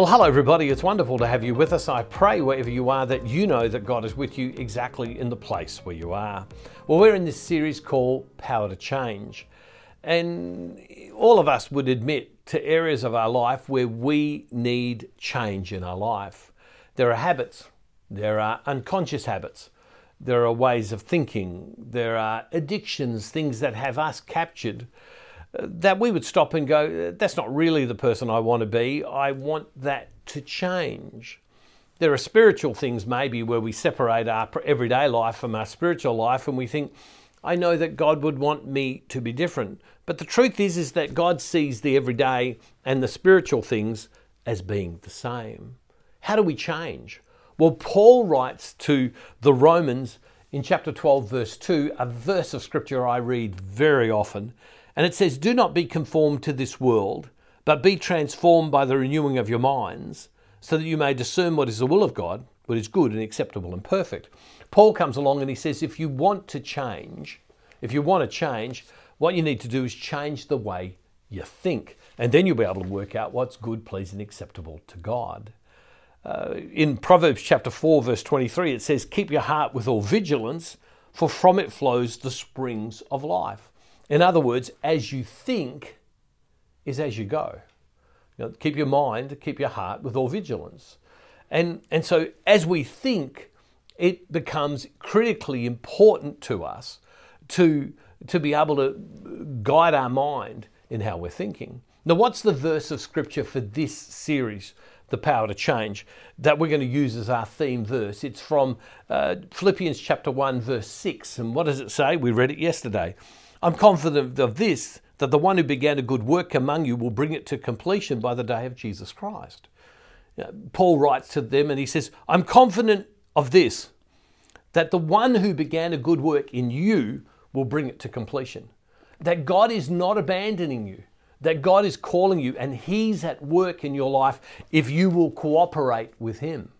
Well, hello, everybody. It's wonderful to have you with us. I pray wherever you are that you know that God is with you exactly in the place where you are. Well, we're in this series called Power to Change. And all of us would admit to areas of our life where we need change in our life. There are habits, there are unconscious habits, there are ways of thinking, there are addictions, things that have us captured that we would stop and go, that's not really the person I want to be. I want that to change. There are spiritual things, maybe, where we separate our everyday life from our spiritual life and we think, I know that God would want me to be different. But the truth is, is that God sees the everyday and the spiritual things as being the same. How do we change? Well, Paul writes to the Romans in chapter 12, verse 2, a verse of scripture I read very often. And it says, Do not be conformed to this world, but be transformed by the renewing of your minds, so that you may discern what is the will of God, what is good and acceptable and perfect. Paul comes along and he says, If you want to change, if you want to change, what you need to do is change the way you think. And then you'll be able to work out what's good, pleasing, acceptable to God. Uh, in Proverbs chapter 4, verse 23, it says, Keep your heart with all vigilance, for from it flows the springs of life. In other words, as you think is as you go. You know, keep your mind, keep your heart with all vigilance. And, and so as we think, it becomes critically important to us to, to be able to guide our mind in how we're thinking. Now, what's the verse of scripture for this series, The Power to Change, that we're going to use as our theme verse? It's from uh, Philippians chapter 1, verse 6. And what does it say? We read it yesterday. I'm confident of this, that the one who began a good work among you will bring it to completion by the day of Jesus Christ. Paul writes to them and he says, I'm confident of this, that the one who began a good work in you will bring it to completion. That God is not abandoning you, that God is calling you and He's at work in your life if you will cooperate with Him.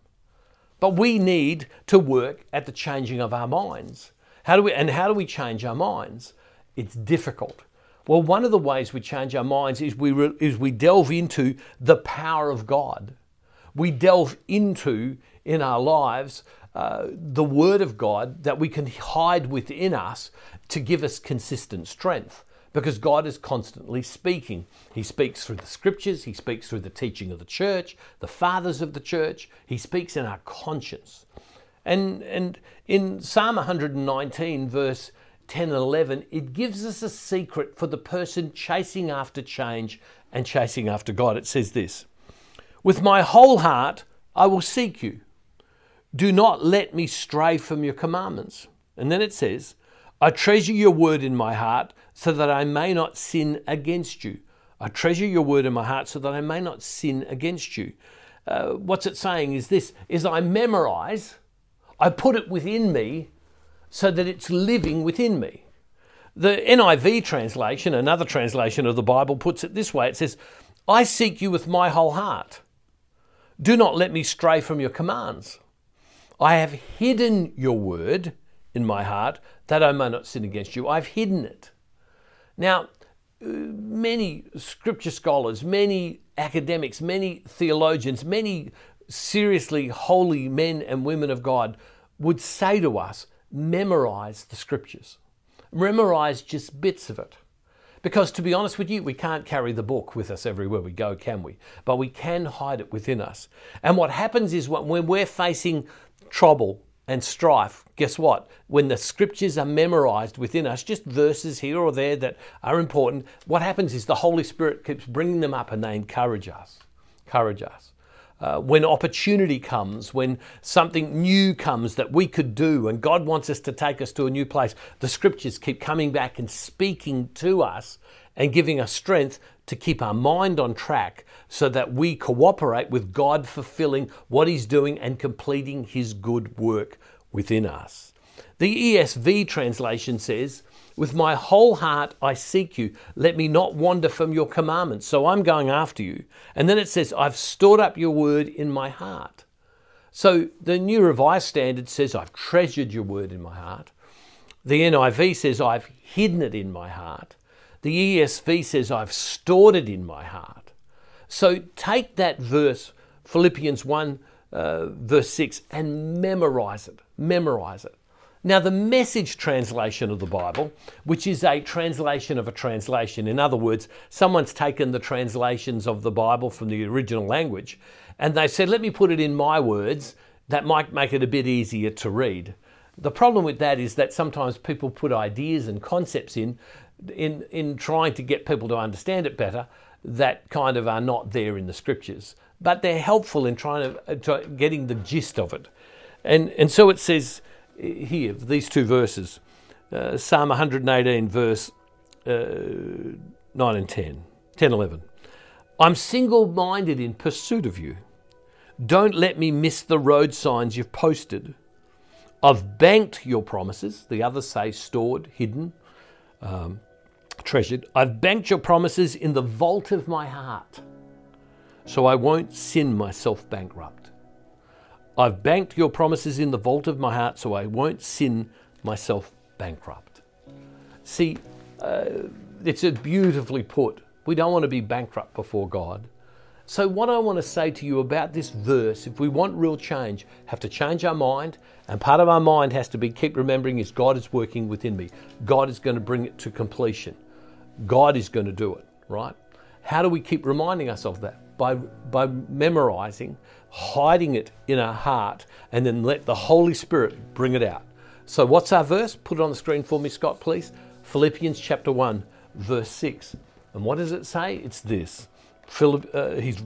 But we need to work at the changing of our minds. How do we, and how do we change our minds? It's difficult. Well, one of the ways we change our minds is we, re- is we delve into the power of God. We delve into in our lives uh, the Word of God that we can hide within us to give us consistent strength because God is constantly speaking. He speaks through the scriptures, He speaks through the teaching of the church, the fathers of the church, He speaks in our conscience. And, and in Psalm 119, verse 10 and 11, it gives us a secret for the person chasing after change and chasing after God. It says this With my whole heart, I will seek you. Do not let me stray from your commandments. And then it says, I treasure your word in my heart so that I may not sin against you. I treasure your word in my heart so that I may not sin against you. Uh, what's it saying is this is I memorize, I put it within me so that it's living within me. The NIV translation, another translation of the Bible, puts it this way it says, I seek you with my whole heart. Do not let me stray from your commands. I have hidden your word in my heart that I may not sin against you. I've hidden it. Now, uh, many scripture scholars, many academics, many theologians, many seriously holy men and women of God would say to us memorize the scriptures. Memorize just bits of it. Because to be honest with you, we can't carry the book with us everywhere we go, can we? But we can hide it within us. And what happens is when we're facing trouble and strife, guess what? When the scriptures are memorized within us, just verses here or there that are important, what happens is the Holy Spirit keeps bringing them up and they encourage us. Encourage us uh, when opportunity comes, when something new comes that we could do, and God wants us to take us to a new place, the scriptures keep coming back and speaking to us and giving us strength to keep our mind on track so that we cooperate with God fulfilling what He's doing and completing His good work within us. The ESV translation says, with my whole heart I seek you. Let me not wander from your commandments. So I'm going after you. And then it says, I've stored up your word in my heart. So the New Revised Standard says, I've treasured your word in my heart. The NIV says, I've hidden it in my heart. The ESV says, I've stored it in my heart. So take that verse Philippians 1, uh, verse 6, and memorize it. Memorize it. Now, the message translation of the Bible, which is a translation of a translation, in other words, someone's taken the translations of the Bible from the original language and they said, let me put it in my words, that might make it a bit easier to read. The problem with that is that sometimes people put ideas and concepts in, in, in trying to get people to understand it better, that kind of are not there in the scriptures. But they're helpful in trying to, uh, to getting the gist of it. And, and so it says, here, these two verses uh, Psalm 118, verse uh, 9 and 10, 10, 11. I'm single minded in pursuit of you. Don't let me miss the road signs you've posted. I've banked your promises. The others say stored, hidden, um, treasured. I've banked your promises in the vault of my heart, so I won't sin myself bankrupt. I've banked your promises in the vault of my heart so I won't sin myself bankrupt. See, uh, it's beautifully put. We don't want to be bankrupt before God. So, what I want to say to you about this verse, if we want real change, have to change our mind, and part of our mind has to be keep remembering is God is working within me. God is going to bring it to completion. God is going to do it, right? How do we keep reminding ourselves of that? By by memorizing hiding it in our heart, and then let the Holy Spirit bring it out. So, what's our verse? Put it on the screen for me, Scott, please. Philippians chapter 1, verse 6. And what does it say? It's this. Philip, uh, he's,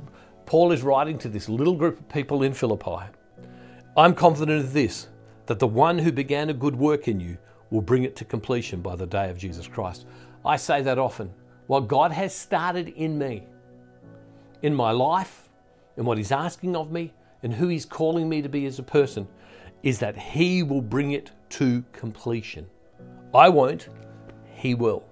Paul is writing to this little group of people in Philippi. I'm confident of this, that the one who began a good work in you will bring it to completion by the day of Jesus Christ. I say that often. What God has started in me, in my life, and what He's asking of me and who He's calling me to be as a person is that He will bring it to completion. I won't, He will.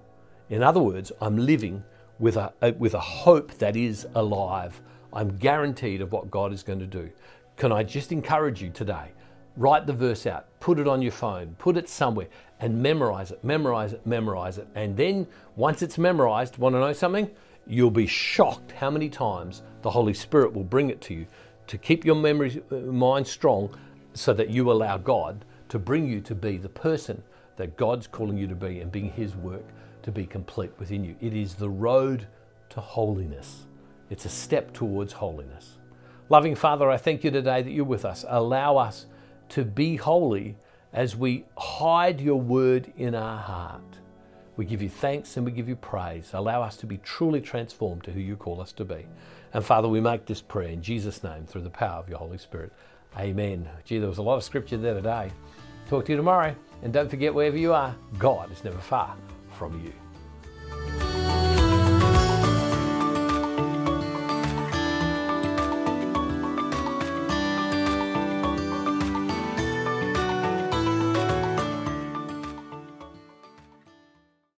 In other words, I'm living with a, a, with a hope that is alive. I'm guaranteed of what God is going to do. Can I just encourage you today? Write the verse out, put it on your phone, put it somewhere, and memorize it, memorize it, memorize it. And then once it's memorized, want to know something? You'll be shocked how many times the Holy Spirit will bring it to you to keep your memory uh, mind strong so that you allow God to bring you to be the person that God's calling you to be and being His work to be complete within you. It is the road to holiness, it's a step towards holiness. Loving Father, I thank you today that you're with us. Allow us to be holy as we hide your word in our heart. We give you thanks and we give you praise. Allow us to be truly transformed to who you call us to be. And Father, we make this prayer in Jesus' name through the power of your Holy Spirit. Amen. Gee, there was a lot of scripture there today. Talk to you tomorrow. And don't forget, wherever you are, God is never far from you.